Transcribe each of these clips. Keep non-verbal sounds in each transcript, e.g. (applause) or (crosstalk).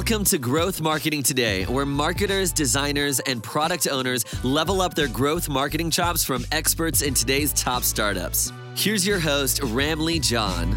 Welcome to Growth Marketing Today, where marketers, designers, and product owners level up their growth marketing chops from experts in today's top startups. Here's your host, Ramlee John.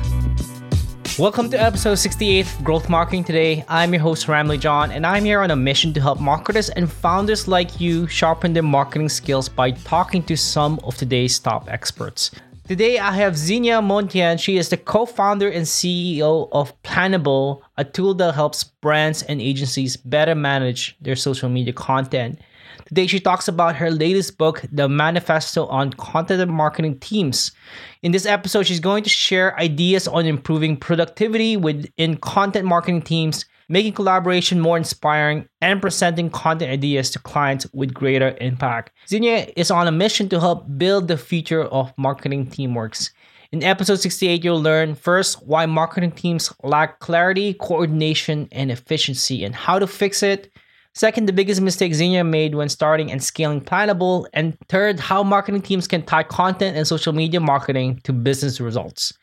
Welcome to episode 68 Growth Marketing Today. I'm your host, Ramlee John, and I'm here on a mission to help marketers and founders like you sharpen their marketing skills by talking to some of today's top experts. Today, I have Xenia Muntean. She is the co founder and CEO of Planable, a tool that helps brands and agencies better manage their social media content. Today, she talks about her latest book, The Manifesto on Content and Marketing Teams. In this episode, she's going to share ideas on improving productivity within content marketing teams making collaboration more inspiring, and presenting content ideas to clients with greater impact. Xenia is on a mission to help build the future of marketing teamworks. In episode 68, you'll learn first why marketing teams lack clarity, coordination, and efficiency, and how to fix it. Second, the biggest mistake Xenia made when starting and scaling Planable. And third, how marketing teams can tie content and social media marketing to business results.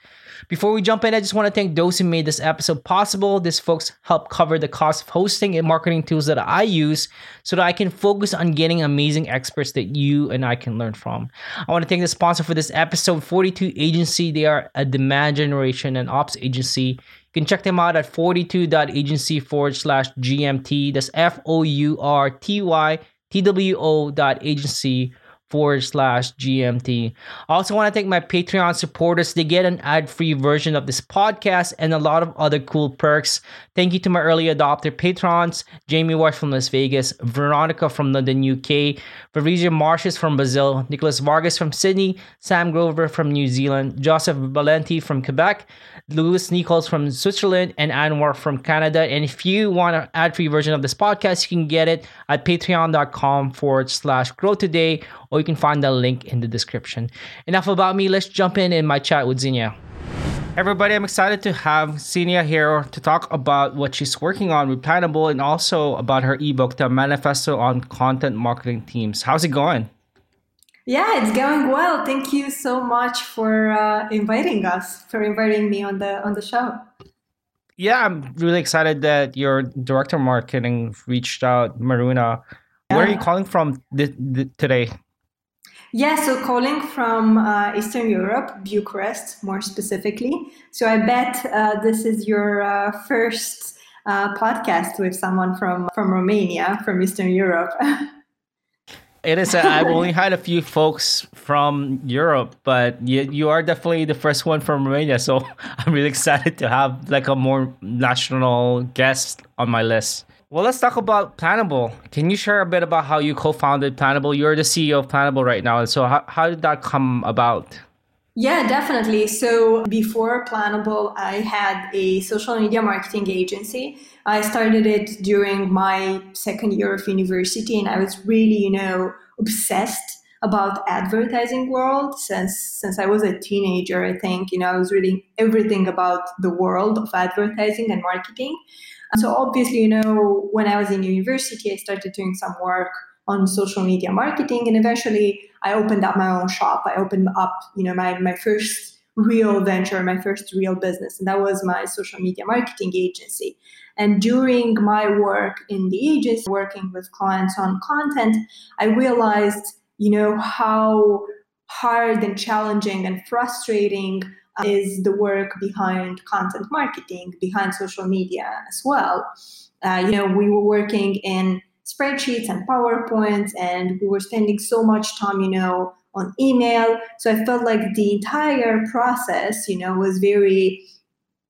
Before we jump in, I just want to thank those who made this episode possible. These folks help cover the cost of hosting and marketing tools that I use so that I can focus on getting amazing experts that you and I can learn from. I want to thank the sponsor for this episode, 42 Agency. They are a demand generation and ops agency. You can check them out at 42.agency forward slash GMT. That's F O U R T Y T W O dot agency forward slash GMT. I also want to thank my Patreon supporters. They get an ad free version of this podcast and a lot of other cool perks. Thank you to my early adopter patrons Jamie Walsh from Las Vegas, Veronica from London, UK, Fabrizio Marches from Brazil, Nicholas Vargas from Sydney, Sam Grover from New Zealand, Joseph Valenti from Quebec, Louis Nichols from Switzerland, and Anwar from Canada. And if you want an ad free version of this podcast, you can get it at patreon.com forward slash grow today, or you can find the link in the description. Enough about me, let's jump in in my chat with Xenia. Everybody, I'm excited to have Xenia here to talk about what she's working on with Planable and also about her ebook, The Manifesto on Content Marketing Teams. How's it going? Yeah, it's going well. Thank you so much for uh, inviting us, for inviting me on the on the show. Yeah, I'm really excited that your director of marketing reached out, Maruna. Yeah. Where are you calling from th- th- today? Yeah, so calling from uh, Eastern Europe, Bucharest more specifically. So I bet uh, this is your uh, first uh, podcast with someone from, from Romania, from Eastern Europe. it is. i have only had a few folks from Europe, but you, you are definitely the first one from Romania. So (laughs) I'm really excited to have like a more national guest on my list. Well, let's talk about Planable. Can you share a bit about how you co-founded Planable? You're the CEO of Planable right now. So how, how did that come about? Yeah, definitely. So before Planable, I had a social media marketing agency. I started it during my second year of university and I was really, you know, obsessed about advertising world since since I was a teenager. I think, you know, I was reading everything about the world of advertising and marketing. So obviously, you know, when I was in university, I started doing some work on social media marketing, and eventually, I opened up my own shop. I opened up, you know, my my first real venture, my first real business, and that was my social media marketing agency. And during my work in the agency, working with clients on content, I realized, you know, how hard and challenging and frustrating is the work behind content marketing, behind social media as well. Uh, you know, we were working in spreadsheets and PowerPoints, and we were spending so much time, you know, on email. So I felt like the entire process, you know, was very,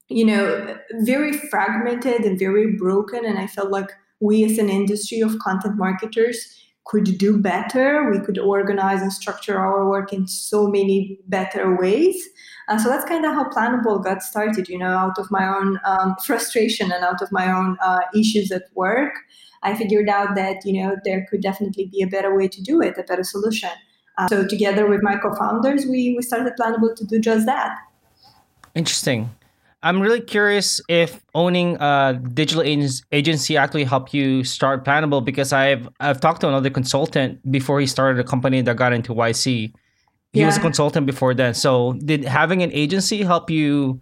you know, very fragmented and very broken. And I felt like we as an industry of content marketers could do better. We could organize and structure our work in so many better ways. Uh, so that's kind of how Planable got started, you know, out of my own um, frustration and out of my own uh, issues at work. I figured out that, you know, there could definitely be a better way to do it, a better solution. Uh, so together with my co-founders, we, we started Planable to do just that. Interesting. I'm really curious if owning a digital agency actually helped you start Planable because I've I've talked to another consultant before he started a company that got into YC. He yeah. was a consultant before then. So did having an agency help you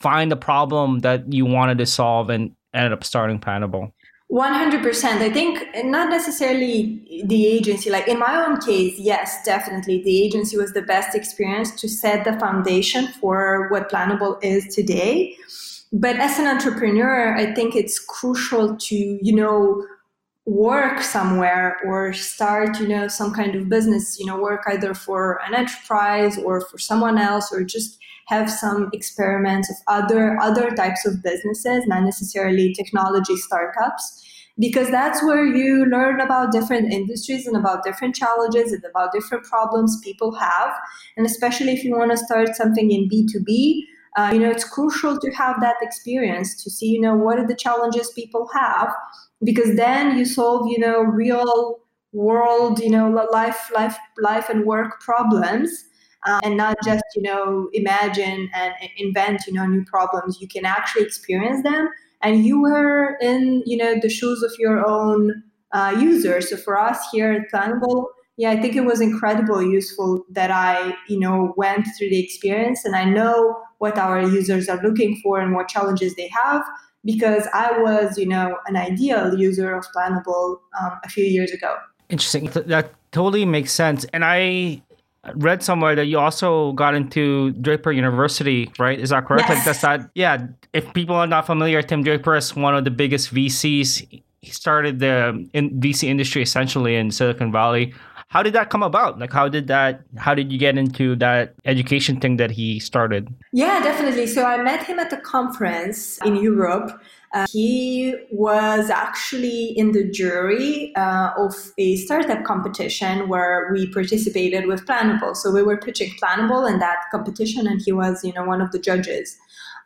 find the problem that you wanted to solve and ended up starting Planable? 100%. I think not necessarily the agency. Like in my own case, yes, definitely. The agency was the best experience to set the foundation for what Planable is today. But as an entrepreneur, I think it's crucial to, you know, work somewhere or start, you know, some kind of business, you know, work either for an enterprise or for someone else or just have some experiments of other other types of businesses, not necessarily technology startups because that's where you learn about different industries and about different challenges and about different problems people have. And especially if you want to start something in B2B, uh, you know, it's crucial to have that experience to see, you know, what are the challenges people have, because then you solve, you know, real world, you know, life, life, life and work problems. Uh, and not just you know imagine and invent you know new problems you can actually experience them and you were in you know the shoes of your own uh, user so for us here at planable yeah i think it was incredibly useful that i you know went through the experience and i know what our users are looking for and what challenges they have because i was you know an ideal user of planable um, a few years ago interesting that totally makes sense and i read somewhere that you also got into Draper University, right? Is that correct? Yes. Like that's that. Yeah. If people are not familiar, Tim Draper is one of the biggest VCs. He started the in VC industry essentially in Silicon Valley. How did that come about? Like, how did that? How did you get into that education thing that he started? Yeah, definitely. So I met him at a conference in Europe uh, he was actually in the jury uh, of a startup competition where we participated with Planable. So we were pitching Planable in that competition, and he was, you know, one of the judges.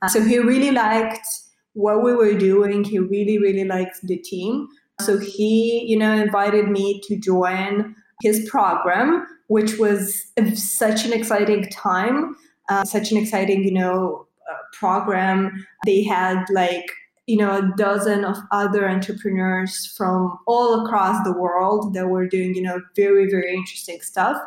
Uh, so he really liked what we were doing. He really, really liked the team. So he, you know, invited me to join his program, which was such an exciting time, uh, such an exciting, you know, uh, program. They had like you know a dozen of other entrepreneurs from all across the world that were doing you know very very interesting stuff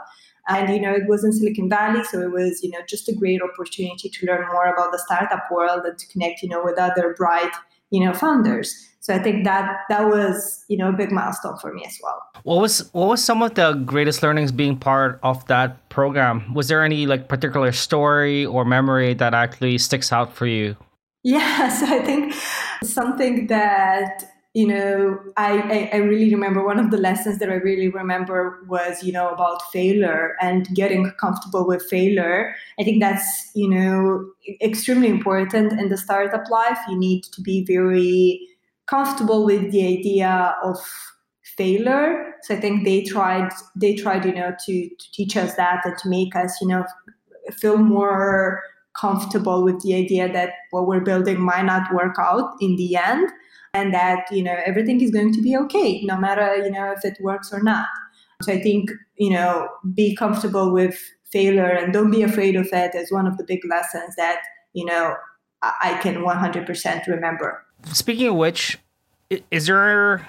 and you know it was in silicon valley so it was you know just a great opportunity to learn more about the startup world and to connect you know with other bright you know founders so i think that that was you know a big milestone for me as well. What was what was some of the greatest learnings being part of that program? Was there any like particular story or memory that actually sticks out for you? Yeah (laughs) so i think something that you know I, I, I really remember one of the lessons that i really remember was you know about failure and getting comfortable with failure. I think that's you know extremely important in the startup life. You need to be very comfortable with the idea of failure. So i think they tried they tried you know to, to teach us that and to make us you know feel more comfortable with the idea that what we're building might not work out in the end and that you know everything is going to be okay no matter you know if it works or not. So i think you know be comfortable with failure and don't be afraid of it is one of the big lessons that you know i can 100% remember speaking of which is there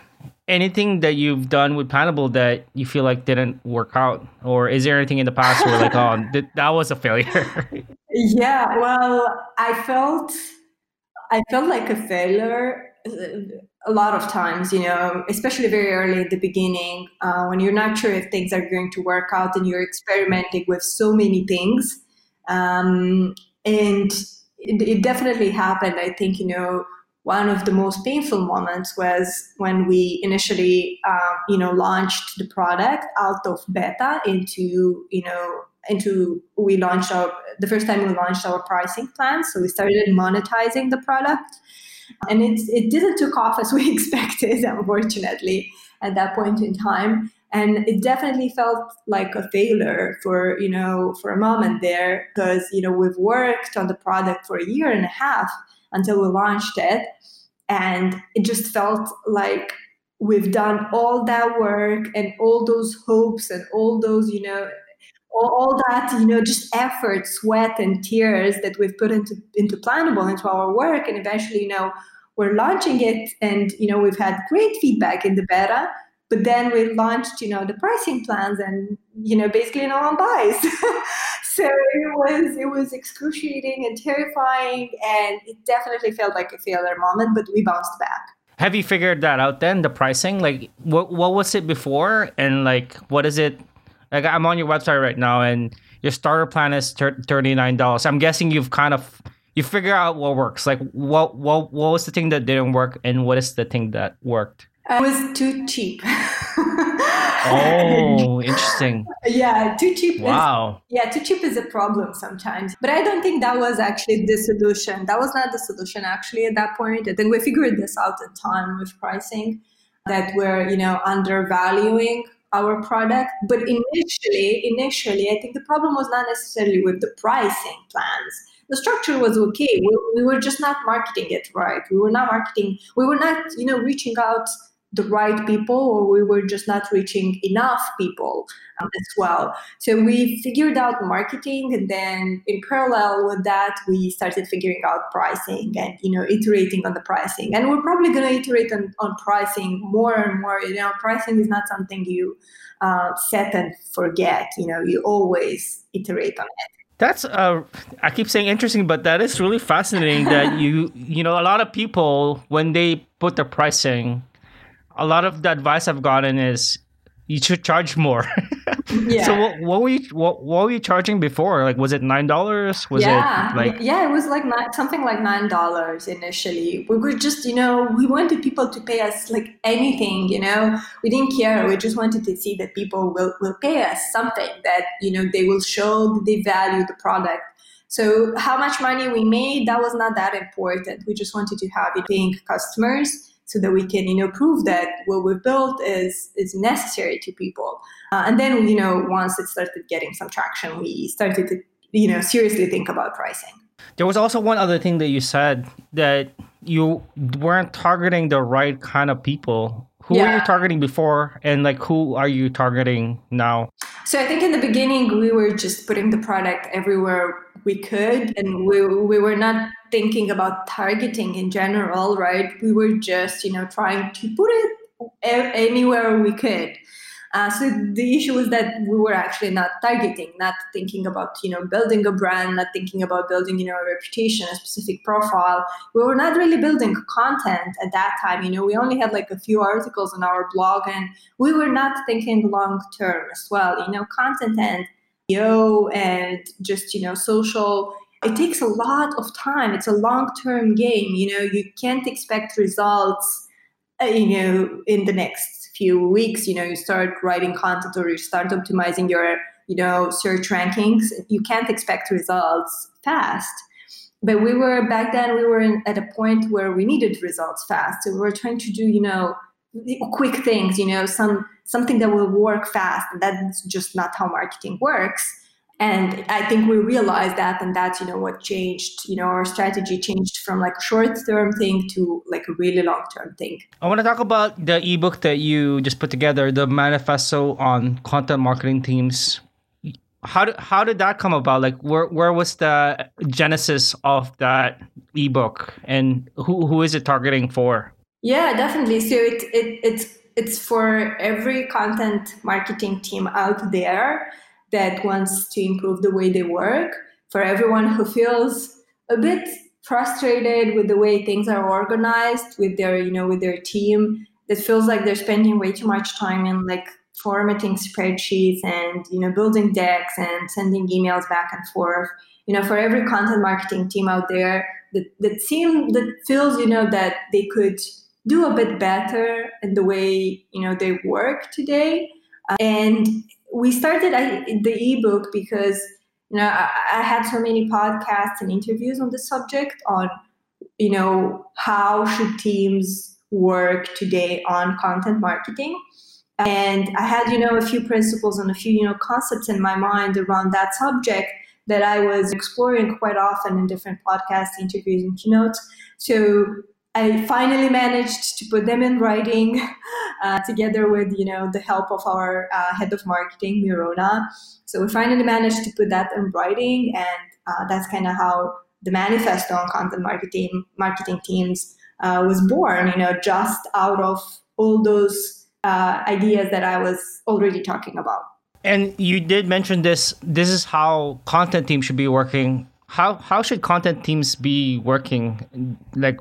anything that you've done with Planable that you feel like didn't work out, or is there anything in the past where like, oh, th- that was a failure? (laughs) yeah, well, I felt I felt like a failure uh, a lot of times, you know, especially very early in the beginning, uh, when you're not sure if things are going to work out and you're experimenting with so many things. Um, and it, it definitely happened. I think, you know, one of the most painful moments was when we initially, uh, you know, launched the product out of beta into, you know, into we launched our the first time we launched our pricing plan. So we started monetizing the product, and it it didn't took off as (laughs) we expected, unfortunately, at that point in time. And it definitely felt like a failure for you know for a moment there because you know we've worked on the product for a year and a half until we launched it. And it just felt like we've done all that work and all those hopes and all those, you know, all, that, you know, just effort, sweat, and tears that we've put into into Planable, into our work, and eventually, you know, we're launching it, and you know, we've had great feedback in the beta. But then we launched, you know, the pricing plans, and you know, basically no one buys. (laughs) so it was it was excruciating and terrifying, and it definitely felt like a failure moment. But we bounced back. Have you figured that out then? The pricing, like what what was it before, and like what is it? Like I'm on your website right now, and your starter plan is thirty nine dollars. I'm guessing you've kind of you figure out what works. Like what what what was the thing that didn't work, and what is the thing that worked? It was too cheap. (laughs) oh, interesting. Yeah, too cheap. Wow. Is, yeah, too cheap is a problem sometimes. But I don't think that was actually the solution. That was not the solution actually at that point. I think we figured this out in time with pricing that we're, you know, undervaluing our product. But initially, initially, I think the problem was not necessarily with the pricing plans. The structure was okay. We, we were just not marketing it right. We were not marketing. We were not, you know, reaching out the right people or we were just not reaching enough people um, as well. So we figured out marketing and then in parallel with that we started figuring out pricing and you know iterating on the pricing. And we're probably going to iterate on, on pricing more and more. You know pricing is not something you uh, set and forget. You know you always iterate on it. That's uh, I keep saying interesting, but that is really fascinating. that (laughs) you you know a lot of people when they put the pricing, a lot of the advice I've gotten is you should charge more. (laughs) yeah. So what, what, were you what, what were you charging before? Like was it nine dollars? Was yeah. it like yeah, it was like something like nine dollars initially. We were just you know we wanted people to pay us like anything. You know we didn't care. We just wanted to see that people will will pay us something that you know they will show that they value the product. So how much money we made that was not that important. We just wanted to have it paying customers so that we can you know prove that what we've built is is necessary to people. Uh, and then you know once it started getting some traction we started to you know seriously think about pricing. There was also one other thing that you said that you weren't targeting the right kind of people. Who yeah. were you targeting before? And like who are you targeting now so i think in the beginning we were just putting the product everywhere we could and we, we were not thinking about targeting in general right? We were just you know trying to put it anywhere we could uh, so the issue was that we were actually not targeting, not thinking about you know building a brand, not thinking about building you know a reputation, a specific profile. We were not really building content at that time. You know, we only had like a few articles on our blog, and we were not thinking long term as well. You know, content and SEO and just you know social it takes a lot of time it's a long term game you know you can't expect results uh, you know in the next few weeks, you know, you start writing content or you start optimizing your, you know, search rankings, you can't expect results fast. But we were back then, we were in, at a point where we needed results fast. So we were trying to do, you know, quick things, you know, some something that will work fast. And that's just not how marketing works and i think we realized that and that's you know what changed you know our strategy changed from like short term thing to like a really long term thing. I want to talk about the ebook that you just put together the manifesto on content marketing teams. How did, how did that come about? Like where, where was the genesis of that ebook? And who, who is it targeting for? Yeah definitely. So it, it it's it's for every content marketing team out there that wants to improve the way they work, for everyone who feels a bit frustrated with the way things are organized with their, you know, with their team, that feels like they're spending way too much time in like formatting spreadsheets and, you know, building decks and sending emails back and forth. You know, for every content marketing team out there that, that seem that feels, you know, that they could do a bit better in the way, you know, they work today. And we started the ebook because you know I, I, had so many podcasts and interviews on the subject on you know how should teams work today on content marketing. And i had you know a few principles and a few you know concepts in my mind around that subject that i was exploring quite often in different podcast interviews and keynotes. So I finally managed to put them in writing (laughs) uh, together with, you know, the help of our uh, head of marketing, Mirona. So we finally managed to put that in writing, and uh, that's kind of how the manifesto on content marketing marketing teams uh, was born. You know, just out of all those ideas that I was already talking about. And you did mention this. This is how content teams should be working. How how should content teams be working, like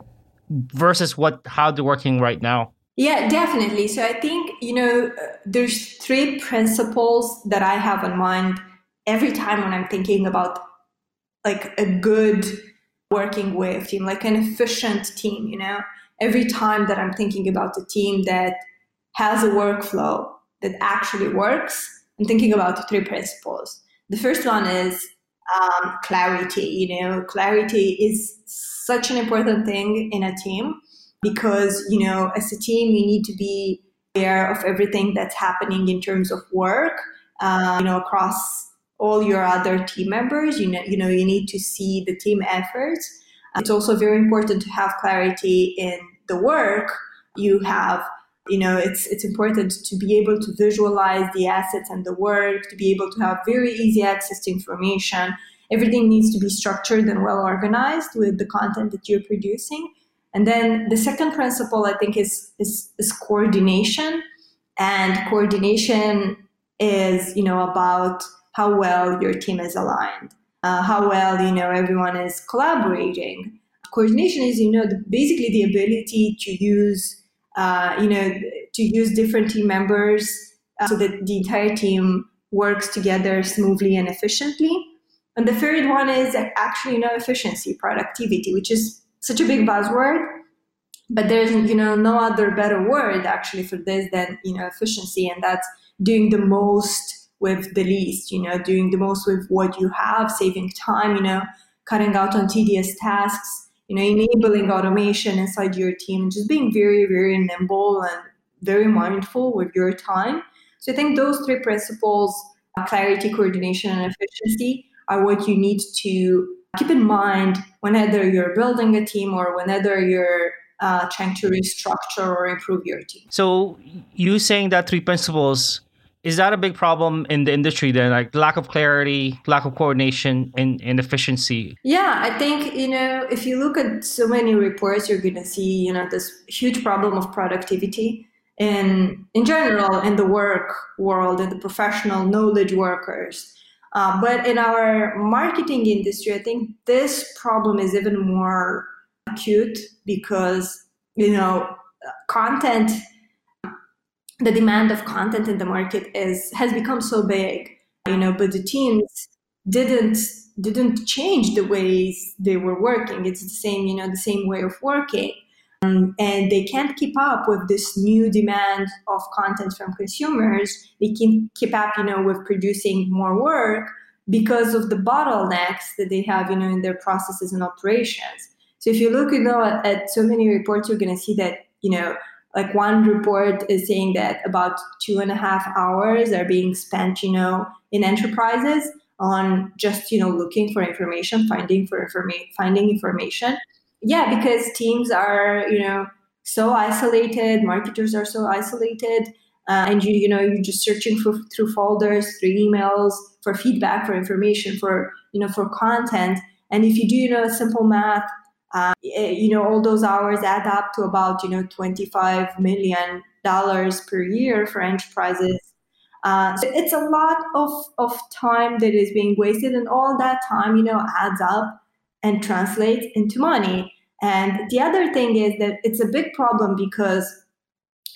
versus what how they're working right now? Yeah, definitely. So I think you know there's three principles that I have in mind every time when I'm thinking about like a good working with team, like an efficient team. You know, every time that I'm thinking about a team that has a workflow that actually works I'm thinking about three principles. The first one is um, clarity. You know, clarity is such an important thing in a team because, you know, as a team, you need to be aware of everything that's happening in terms of work, uh, you know, across all your other team members. You know, you know, you need to see the team efforts. It's also very important to have clarity in the work you have you know it's it's important to be able to visualize the assets and the work to be able to have very easy access to information everything needs to be structured and well organized with the content that you're producing and then the second principle i think is is, is coordination and coordination is you know about how well your team is aligned uh, how well you know everyone is collaborating coordination is you know basically the ability to use uh, you know, to use different team members uh, so that the entire team works together smoothly and efficiently. And the third one is actually, you know, efficiency, productivity, which is such a big mm-hmm. buzzword, but there's, you know, no other better word actually for this than, you know, efficiency. And that's doing the most with the least, you know, doing the most with what you have, saving time, you know, cutting out on tedious tasks, you know, enabling automation inside your team and just being very, very nimble and very mindful with your time. So I think those three principles, clarity, coordination, and efficiency, are what you need to keep in mind whenever you're building a team or whenever you're uh, trying to restructure or improve your team. So you saying that three principles is that a big problem in the industry then? Like lack of clarity lack of coordination and, and efficiency? Yeah i think you know if you look at so many reports you're going to see you know this huge problem of productivity in in general in the work world in the professional knowledge workers uh, but in our marketing industry i think this problem is even more acute because you know content the demand of content in the market is has become so big you know but the teams didn't didn't change the ways they were working. It's the same you know the same way of working um, and they can't keep up with this new demand of content from consumers. They can't keep up you know with producing more work because of the bottlenecks that they have you know in their processes and operations. So if you look you know at, at so many reports you're going to see that you know like one report is saying that about two and a half hours are being spent you know in enterprises on just you know looking for information finding for information finding information yeah because teams are you know so isolated marketers are so isolated uh, and you you know you're just searching for through folders through emails for feedback for information for you know for content and if you do you know a simple math uh, you know, all those hours add up to about, you know, $25 million per year for enterprises. Uh, so it's a lot of, of time that is being wasted, and all that time, you know, adds up and translates into money. And the other thing is that it's a big problem because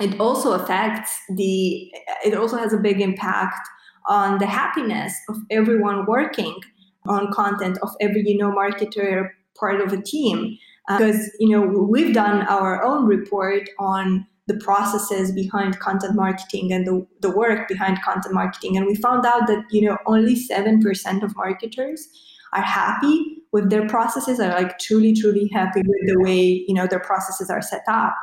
it also affects the, it also has a big impact on the happiness of everyone working on content, of every, you know, marketer, part of a team because uh, you know we've done our own report on the processes behind content marketing and the, the work behind content marketing and we found out that you know only 7% of marketers are happy with their processes are like truly truly happy with the way you know their processes are set up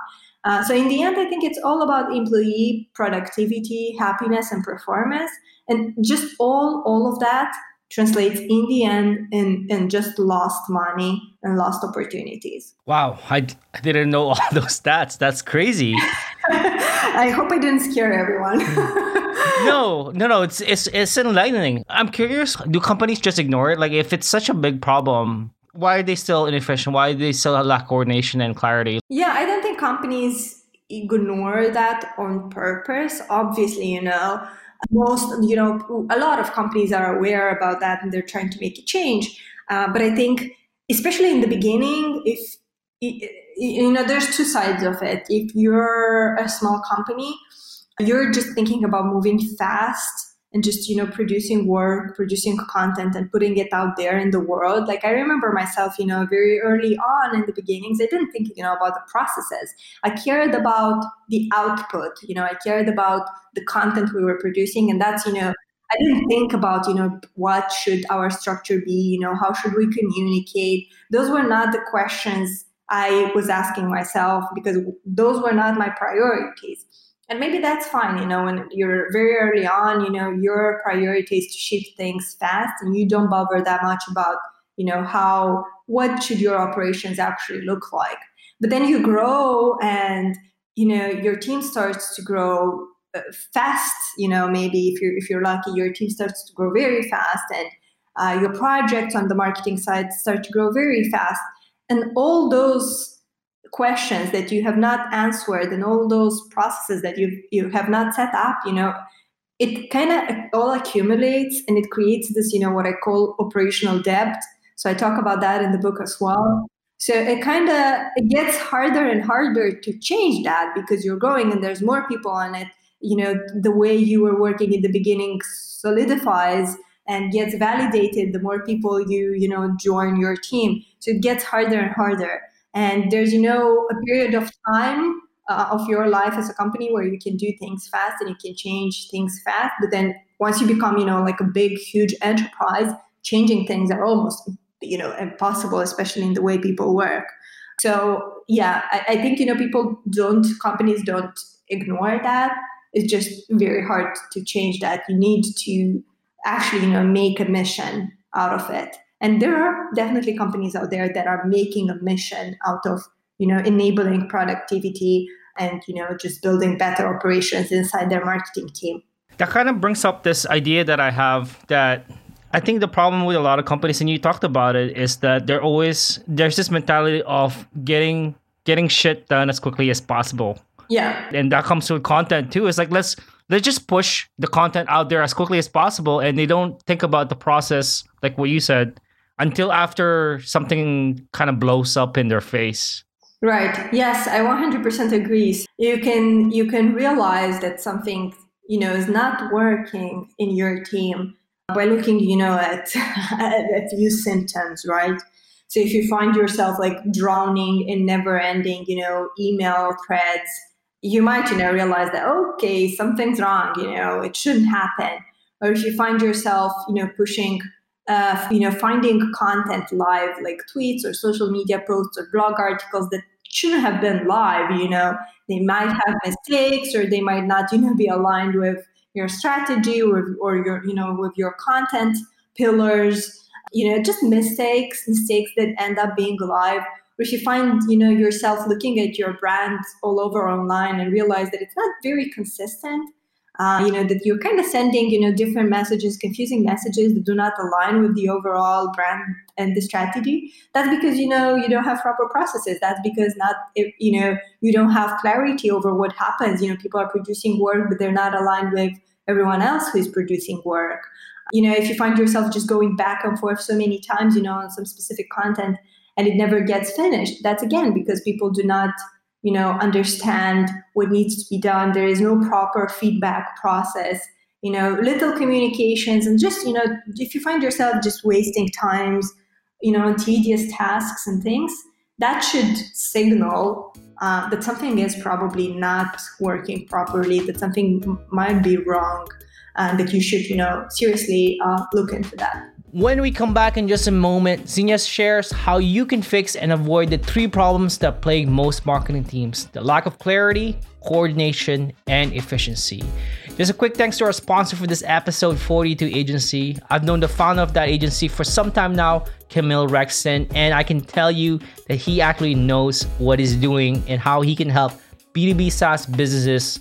uh, so in the end i think it's all about employee productivity happiness and performance and just all all of that translates in the end in, in just lost money and lost opportunities. Wow, I, I didn't know (laughs) all those stats. That's crazy. (laughs) I hope I didn't scare everyone. (laughs) no, no, no. It's it's it's enlightening. I'm curious. Do companies just ignore it? Like, if it's such a big problem, why are they still inefficient? Why do they still lack coordination and clarity? Yeah, I don't think companies ignore that on purpose. Obviously, you know, most, you know, a lot of companies are aware about that and they're trying to make a change. Uh, but I think, especially in the beginning, if you know, there's two sides of it. If you're a small company, you're just thinking about moving fast and just you know producing work producing content and putting it out there in the world. Like i remember myself you know very early on in the beginnings i didn't think you know about the processes. I cared about the output you know i cared about the content we were producing and that's you know i didn't think about you know what should our structure be you know how should we communicate. Those were not the questions i was asking myself because those were not my priorities and maybe that's fine you know when you're very early on you know your priority is to shift things fast and you don't bother that much about you know how what should your operations actually look like. But then you grow and you know your team starts to grow uh, fast you know maybe if you're if you're lucky your team starts to grow very fast and uh, your projects on the marketing side start to grow very fast. And all those questions that you have not answered and all those processes that you you have not set up you know it kind of all accumulates and it creates this you know what i call operational debt. So i talk about that in the book as well. So it kind of it gets harder and harder to change that because you're growing and there's more people on it. You know the way you were working in the beginning solidifies and gets validated the more people you you know join your team. So it gets harder and harder and there's you know a period of time uh, of your life as a company where you can do things fast and you can change things fast. But then once you become you know like a big huge enterprise changing things are almost you know impossible especially in the way people work. So yeah I, I think you know people don't companies don't ignore that. It's just very hard to change that. You need to actually you know make a mission out of it and there are definitely companies out there that are making a mission out of, you know, enabling productivity and, you know, just building better operations inside their marketing team. That kind of brings up this idea that I have that I think the problem with a lot of companies, and you talked about it, is that they're always there's this mentality of getting getting shit done as quickly as possible. Yeah. And that comes with content too. It's like let's let's just push the content out there as quickly as possible and they don't think about the process, like what you said, until after something kind of blows up in their face. Right. Yes, I 100% agree. You can you can realize that something, you know, is not working in your team by looking, you know, at (laughs) at few symptoms, right? So if you find yourself like drowning in never-ending, you know, email threads, you might, you know, realize that okay, something's wrong, you know, it shouldn't happen. Or if you find yourself, you know, pushing uh, you know, finding content live, like tweets or social media posts or blog articles that shouldn't have been live. You know, they might have mistakes or they might not, you know, be aligned with your strategy or, or your, you know, with your content pillars. You know, just mistakes, mistakes that end up being live. Or if you find, you know, yourself looking at your brand all over online and realize that it's not very consistent uh, you know that you're kind of sending you know different messages confusing messages that do not align with the overall brand and the strategy. That's because you know you don't have proper processes. That's because not you know you don't have clarity over what happens. You know people are producing work but they're not aligned with everyone else who's producing work. You know if you find yourself just going back and forth so many times you know on some specific content and it never gets finished that's again because people do not you know understand what needs to be done. There is no proper feedback process you know little communications and just you know if you find yourself just wasting times you know tedious tasks and things that should signal uh, that something is probably not working properly that something might be wrong and that you should you know seriously uh, look into that when we come back in just a moment, Xenia shares how you can fix and avoid the three problems that plague most marketing teams the lack of clarity, coordination, and efficiency. Just a quick thanks to our sponsor for this episode, 42 Agency. I've known the founder of that agency for some time now, Kamil Rextin, and I can tell you that he actually knows what he's doing and how he can help B2B SaaS businesses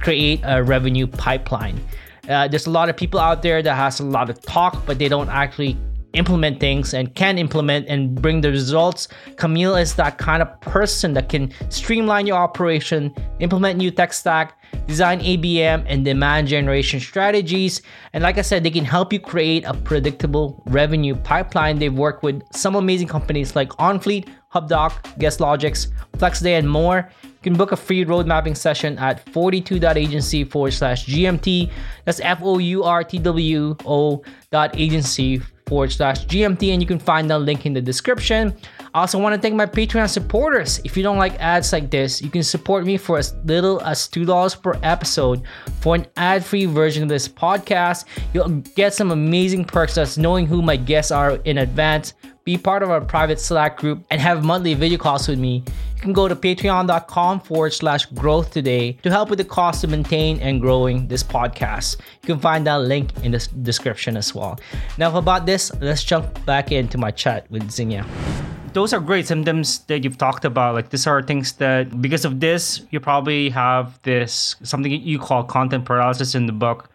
create a revenue pipeline. Uh, there's a lot of people out there that has a lot of talk, but they don't actually implement things and can implement and bring the results. Kamil is that kind of person that can streamline your operation, implement new tech stack, design ABM and demand generation strategies. And like I said, they can help you create a predictable revenue pipeline. They've worked with some amazing companies like OnFleet, HubDoc, GuestLogix, FlexDay, and more. You can book a free road mapping session at 42.agency forward slash GMT. That's F O U R T W O dot agency forward slash GMT, and you can find the link in the description. I also want to thank my Patreon supporters. If you don't like ads like this, you can support me for as little as $2 per episode for an ad free version of this podcast. You'll get some amazing perks as knowing who my guests are in advance, be part of our private Slack group, and have monthly video calls with me. You can go to patreon.com forward slash growth today to help with the cost to maintain and growing this podcast. You can find that link in the description as well. Now, about this, let's jump back into my chat with Xenia those are great symptoms that you've talked about. Like these are things that because of this, you probably have this something you call content paralysis in the book.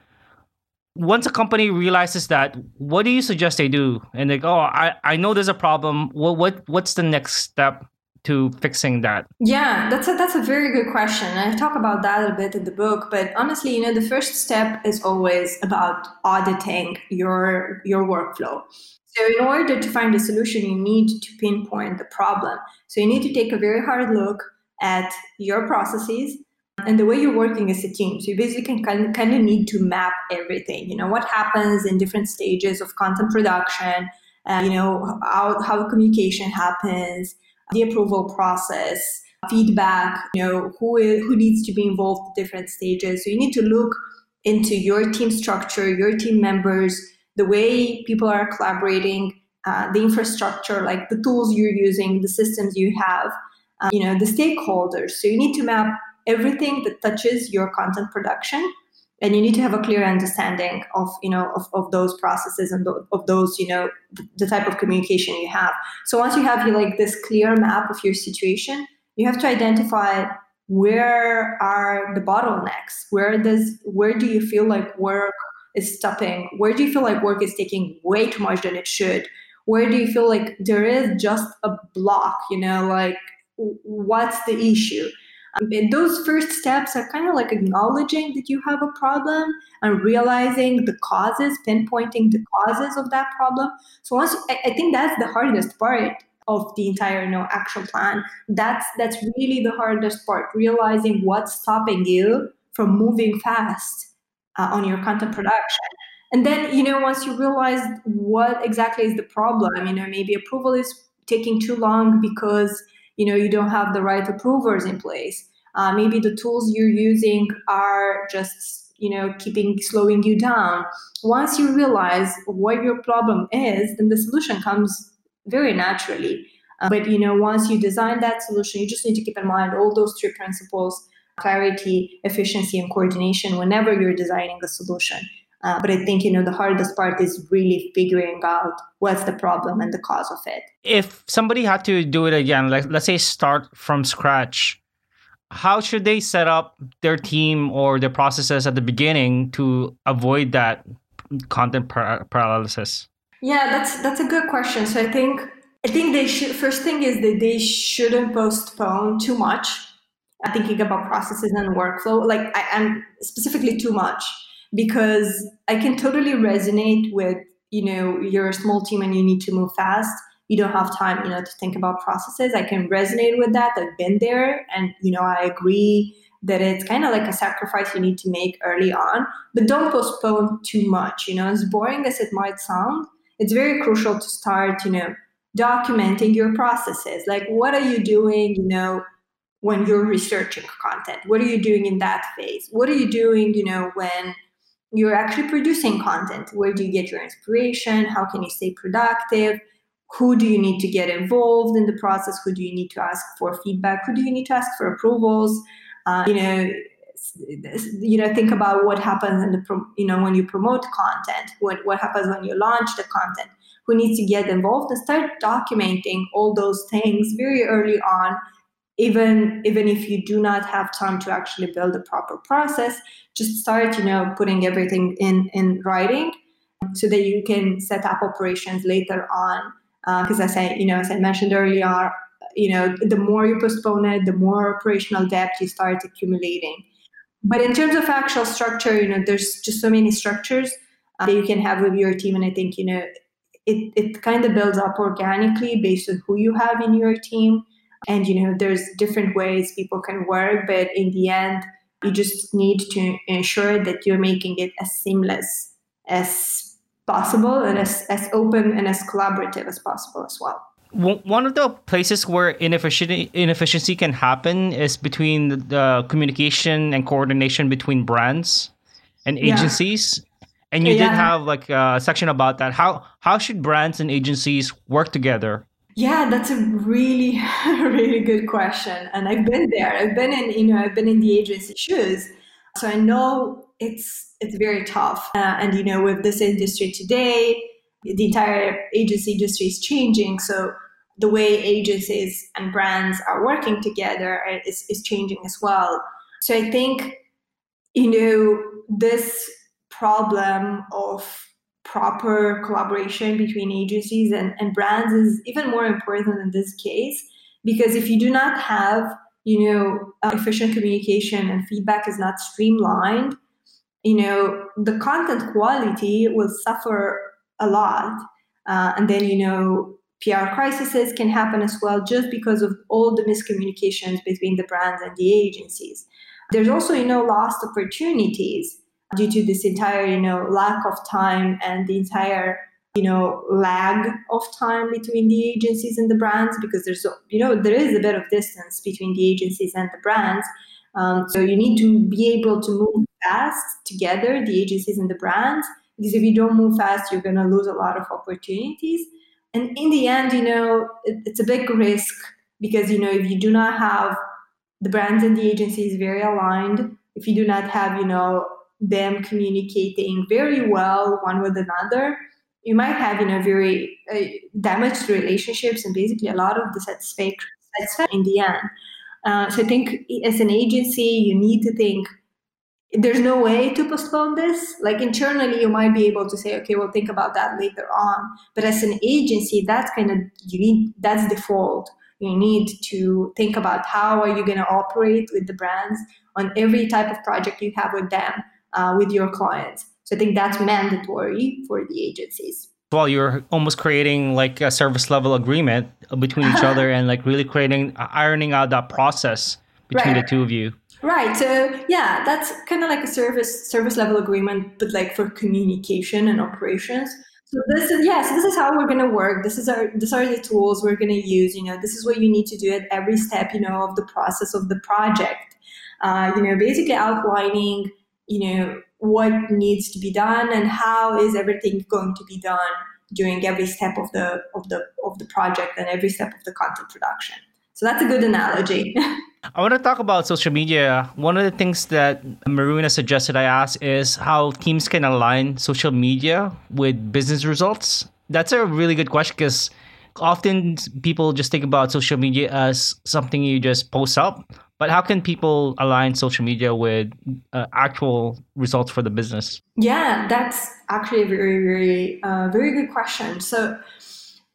Once a company realizes that, what do you suggest they do? And like, oh, I, I know there's a problem. What what what's the next step to fixing that? Yeah, that's a that's a very good question. I talk about that a bit in the book, but honestly, you know, the first step is always about auditing your your workflow. So, in order to find a solution, you need to pinpoint the problem. So, you need to take a very hard look at your processes and the way you're working as a team. So, you basically kind kind of need to map everything. You know, what happens in different stages of content production, uh, you know, how, how communication happens, the approval process, feedback, you know, who, is, who needs to be involved at different stages. So, you need to look into your team structure, your team members the way people are collaborating, uh, the infrastructure, like the tools you're using, the systems you have, uh, you know, the stakeholders. So you need to map everything that touches your content production and you need to have a clear understanding of you know of, of those processes and of those you know the, type of communication you have so once you have like this clear map of your situation you have to identify where are the bottlenecks where does where do you feel like work is stopping? Where do you feel like work is taking way too much than it should? Where do you feel like there is just a block? You know, like what's the issue? Um, and those first steps are kind of like acknowledging that you have a problem and realizing the causes, pinpointing the causes of that problem. So once I, I think that's the hardest part of the entire know action plan. That's that's really the hardest part, realizing what's stopping you from moving fast uh, on your content production. And then, you know, once you realize what exactly is the problem, you know, maybe approval is taking too long because, you know, you don't have the right approvers in place. Uh, maybe the tools you're using are just, you know, keeping slowing you down. Once you realize what your problem is, then the solution comes very naturally. Uh, but, you know, once you design that solution, you just need to keep in mind all those three principles clarity, efficiency, and coordination whenever you're designing a solution. Uh, but I think you know the hardest part is really figuring out what's the problem and the cause of it. If somebody had to do it again, like let's say start from scratch, how should they set up their team or their processes at the beginning to avoid that content par- paralysis? Yeah, that's that's a good question. So I think I think they should first thing is that they shouldn't postpone too much I'm thinking about processes and workflow like I, am specifically too much because i can totally resonate with you know you're a small team and you need to move fast. You don't have time you know to think about processes. I can resonate with that. I've been there and you know i agree that it's kind of like a sacrifice you need to make early on but don't postpone too much you know? As boring as it might sound it's very crucial to start you know documenting your processes. Like what are you doing you know when you're researching content? What are you doing in that phase? What are you doing you know when you're actually producing content. Where do you get your inspiration? How can you stay productive? Who do you need to get involved in the process? Who do you need to ask for feedback? Who do you need to ask for approvals? Uh, you know you know think about what happens in the you know when you promote content. What, what happens when you launch the content? Who needs to get involved and start documenting all those things very early on even even if you do not have time to actually build a proper process just start you know putting everything in in writing so that you can set up operations later on. Because uh, I, you know, as I mentioned earlier, you know, the more you postpone it, the more operational debt you start accumulating. But in terms of actual structure, you know, there's just so many structures uh, that you can have with your team, and I think you know, it it kind of builds up organically based on who you have in your team, and you know, there's different ways people can work, but in the end, you just need to ensure that you're making it as seamless as possible and as, as open and as collaborative as possible as well. One of the places where inefficiency, inefficiency can happen is between the communication and coordination between brands and agencies. Yeah. And you yeah. did have like a section about that. How how should brands and agencies work together? Yeah, that's a really (laughs) really good question. And I've been there. I've been in you know I've been in the agency shoes, so I know it's it's very tough. Uh, and you know, with this industry today, the entire agency industry is changing. So the way agencies and brands are working together is, is changing as well. So I think, you know, this problem of proper collaboration between agencies and, and brands is even more important in this case because if you do not have you know uh, efficient communication and feedback is not streamlined you know the content quality will suffer a lot. Uh, and then you know pr crises can happen as well just because of all the miscommunications between the brands and the agencies. There's also you know lost opportunities due to this entire you know lack of time and the entire you know lag of time between the agencies and the brands because there's you know there is a bit of distance between the agencies and the brands um, so you need to be able to move fast together, the agencies and the brands, because if you don't move fast, you're going to lose a lot of opportunities. And in the end, you know, it, it's a big risk because, you know, if you do not have the brands and the agencies very aligned, if you do not have, you know, them communicating very well one with another, you might have, you know, very uh, damaged relationships and basically a lot of dissatisfaction in the end. Uh, so I think as an agency, you need to think there's no way to postpone this. Like internally, you might be able to say, okay, we'll think about that later on. But as an agency, that's kind of you need that's default. You need to think about how are you going to operate with the brands on every type of project you have with them, uh, with your clients. So I think that's mandatory for the agencies. Well, you're almost creating like a service level agreement between each other (laughs) and like really creating ironing out that process between right. the two of you. Right. So yeah, that's kind of like a service service level agreement, but like for communication and operations. So this is yeah, so this is how we're gonna work. This is our these are the tools we're gonna use. You know, this is what you need to do at every step, you know, of the process of the project. Uh, you know, basically outlining, you know, what needs to be done and how is everything going to be done during every step of the of the of the project and every step of the content production. So that's a good analogy. (laughs) I want to talk about social media. One of the things that Maruna suggested I ask is how teams can align social media with business results. That's a really good question because often people just think about social media as something you just post up. But how can people align social media with uh, actual results for the business? Yeah, that's actually a very, very, uh, very good question. So,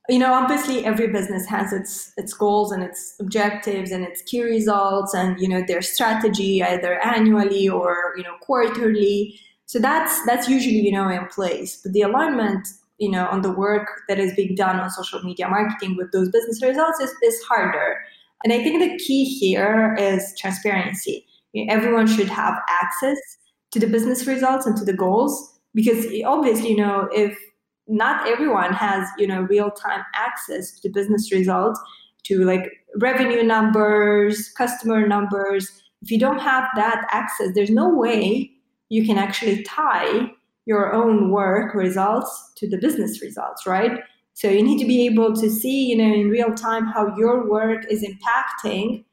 you know obviously every business has its its goals and its objectives and its key results and you know their strategy either annually or you know quarterly so that's that's usually you know in place but the alignment you know on the work that is being done on social media marketing with those business results is, is harder and i think the key here is transparency. You know, everyone should have access to the business results and to the goals because obviously you know if not everyone has you know real time access to the business results to like revenue numbers customer numbers if you don't have that access there's no way you can actually tie your own work results to the business results right so you need to be able to see you know in real time how your work is impacting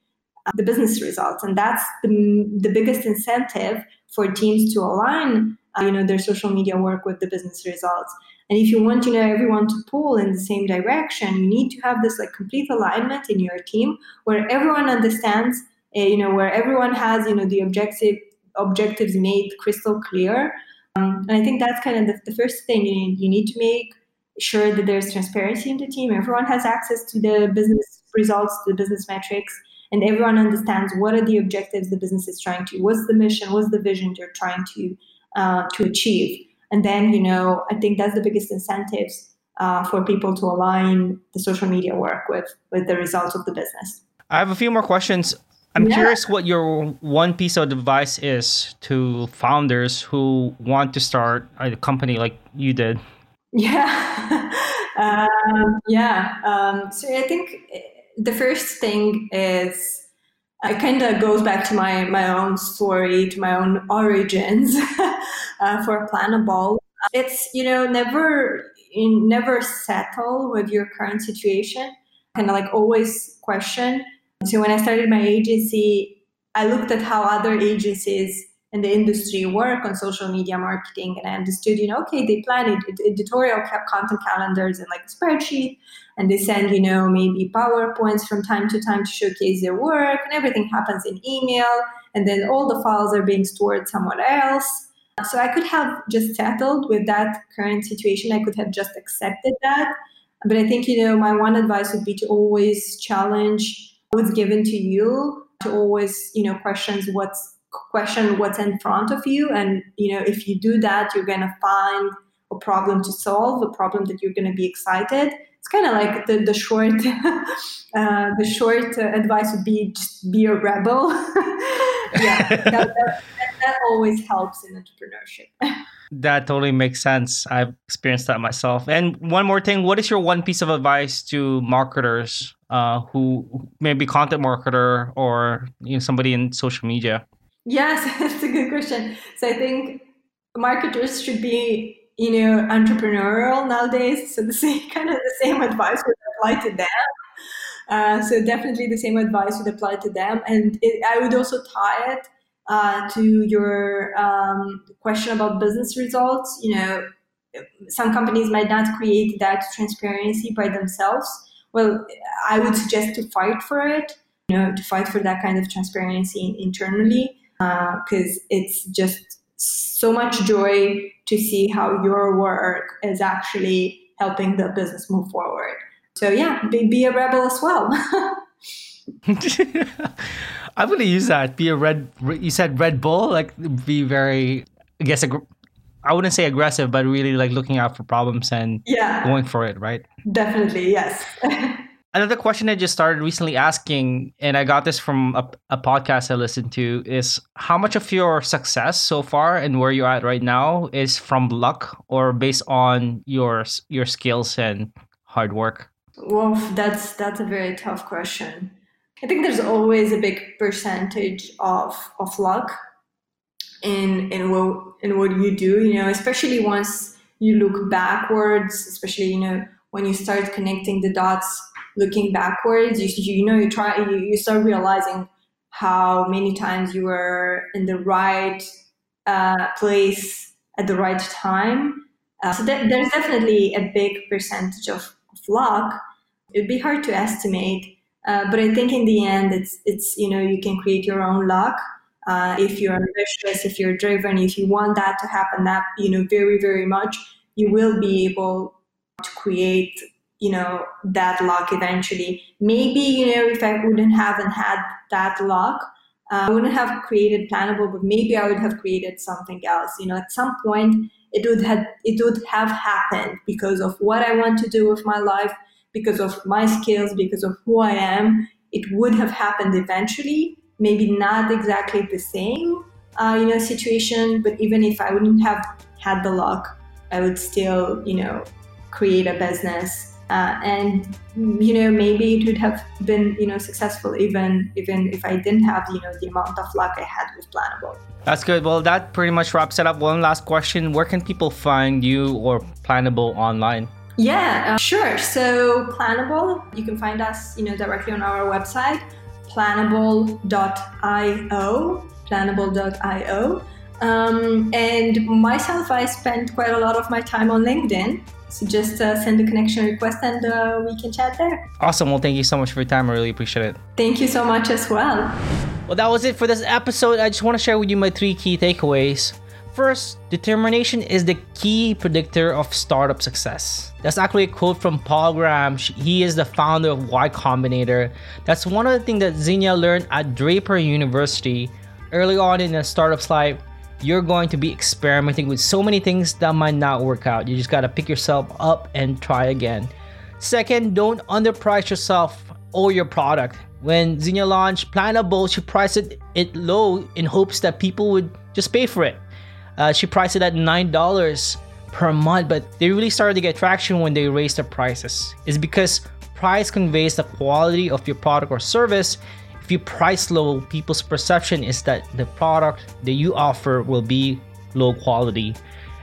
uh, the business results and that's the, the biggest incentive for teams to align uh, you know their social media work with the business results and if you want, you know, everyone to pull in the same direction, you need to have this like complete alignment in your team where everyone understands, uh, you know, where everyone has, you know, the objective objectives made crystal clear. Um, and I think that's kind of the, the first thing you. You need to make sure that there's transparency in the team. Everyone has access to the business results, the business metrics, and everyone understands what are the objectives the business is trying to. What's the mission? What's the vision they're trying to uh, to achieve? And then, you know, I think that's the biggest incentives uh, for people to align the social media work with with the results of the business. I have a few more questions. I'm yeah. curious what your one piece of advice is to founders who want to start a company like you did. Yeah, (laughs) um, yeah. Um, so I think the first thing is it kind of goes back to my my own story, to my own origins (laughs) uh, for Planable. It's you know never never settle with your current situation, kind of like always question. So when I started my agency, I looked at how other agencies in the industry work on social media marketing and I understood, you know, okay, they plan ed- editorial content calendars and like a spreadsheet and they send, you know, maybe PowerPoints from time to time to showcase their work and everything happens in email and then all the files are being stored somewhere else. So I could have just settled with that current situation. I could have just accepted that. But I think, you know, my one advice would be to always challenge what's given to you, to always, you know, questions what's question what's in front of you. And you know if you do that you're going to find a problem to solve a problem that you're going to be excited. It's kind of like the, the short (laughs) uh, the short uh, advice would be just be a rebel. (laughs) Yeah that, that, that always helps in entrepreneurship. That totally makes sense. I've experienced that myself. And one more thing what is your one piece of advice to marketers uh, who maybe content marketer or you know somebody in social media Yes, (laughs) that's a good question. So I think marketers should be, you know, entrepreneurial nowadays. So the (laughs) same kind of the same advice would apply to them. Uh, so definitely the same advice would apply to them, and it, I would also tie it uh, to your um, question about business results. You know, some companies might not create that transparency by themselves. Well, I would suggest to fight for it. You know, to fight for that kind of transparency internally because uh, it's just so much joy to see how your work is actually helping the business move forward. So yeah, be, be a rebel as well. (laughs) I'm gonna use that. Be a red. You said Red Bull. Like be very. I guess I wouldn't say aggressive, but really like looking out for problems and yeah, going for it. Right. Definitely yes. (laughs) Another question I just started recently asking, and I got this from a, a, podcast I listened to, is how much of your success so far and where you're at right now is from luck or based on your your skills and hard work? Well, that's that's a very tough question. I think there's always a big percentage of of luck in in what in what you do. You know, especially once you look backwards, especially you know when you start connecting the dots looking backwards, you, you know, you try, you, you start realizing how many times you were in the right uh, place at the right time. Uh, so th- there's definitely a big percentage of, of luck. It'd be hard to estimate, uh, but I think in the end, it's it's you know you can create your own luck uh, if you're ambitious, if you're driven, if you want that to happen, that you know very very much, you will be able to create you know that luck eventually. Maybe you know if i wouldn't haven't had that luck uh, i wouldn't have created planable but maybe i would have created something else. You know at some point it would have it would have happened because of what i want to do with my life because of my skills because of who i am. It would have happened eventually maybe not exactly the same uh, you know situation but even if i wouldn't have had the luck i would still you know create a business uh, and you know maybe it would have been you know successful even even if I didn't have you know the amount of luck I had with Planable. That's good. Well, that pretty much wraps it up. One last question: Where can people find you or Planable online? Yeah, uh, sure. So Planable, you can find us you know directly on our website, planable.io, planable.io. Um, and myself, I spent quite a lot of my time on LinkedIn. So just uh, send a connection request and uh, we can chat there. Awesome. Well, thank you so much for your time. I really appreciate it. Thank you so much as well. Well, that was it for this episode. I just want to share with you my three key takeaways. First, determination is the key predictor of startup success. That's actually a quote from Paul Graham. He is the founder of Y Combinator. That's one of the things that Xenia learned at Draper University. Early on in a startup's life, you're going to be experimenting with so many things that might not work out. You just got to pick yourself up and try again. Second, don't underprice yourself or your product. When Xenia launched Planable, she priced it, it low in hopes that people would just pay for it. Uh, she priced it at $9 per month, but they really started to get traction when they raised the prices. It's because price conveys the quality of your product or service. If you price low, people's perception is that the product that you offer will be low quality.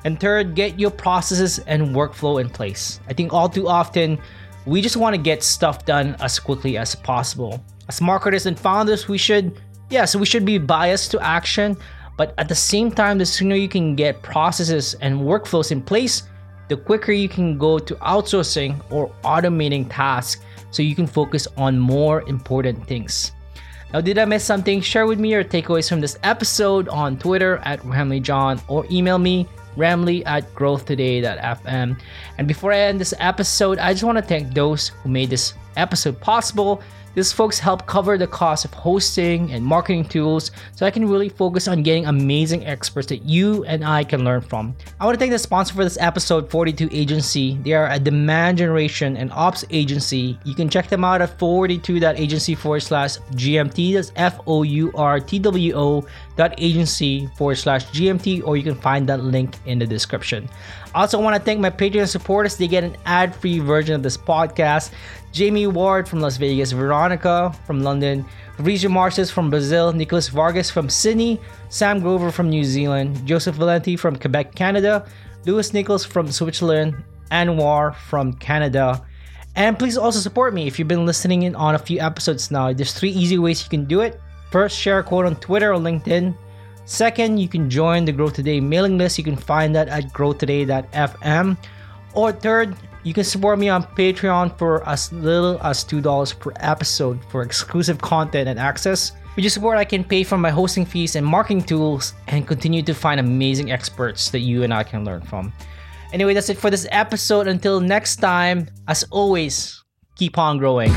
And third, get your processes and workflow in place. I think all too often, we just want to get stuff done as quickly as possible. As marketers and founders, we should, yes, we should be biased to action, but at the same time, the sooner you can get processes and workflows in place, the quicker you can go to outsourcing or automating tasks so you can focus on more important things. Now, did I miss something? Share with me your takeaways from this episode on Twitter at RamliJohn or email me ramli at growthtoday.fm. And before I end this episode, I just want to thank those who made this episode possible. These folks help cover the cost of hosting and marketing tools so I can really focus on getting amazing experts that you and I can learn from. I want to thank the sponsor for this episode, 42 Agency. They are a demand generation and ops agency. You can check them out at 42.agency forward slash GMT. That's F O U R T W O dot agency forward slash GMT, or you can find that link in the description. Also want to thank my Patreon supporters. They get an ad free version of this podcast. Jamie Ward from Las Vegas, Veronica from London, Fabrizio Marces from Brazil, Nicholas Vargas from Sydney, Sam Grover from New Zealand, Joseph Valenti from Quebec, Canada, Lewis Nichols from Switzerland, Anwar from Canada. And please also support me if you've been listening in on a few episodes now. There's three easy ways you can do it. First, share a quote on Twitter or LinkedIn. Second, you can join the Grow Today mailing list. You can find that at growtoday.fm. Or third, you can support me on Patreon for as little as $2 per episode for exclusive content and access. With your support, I can pay for my hosting fees and marketing tools and continue to find amazing experts that you and I can learn from. Anyway, that's it for this episode. Until next time, as always, keep on growing.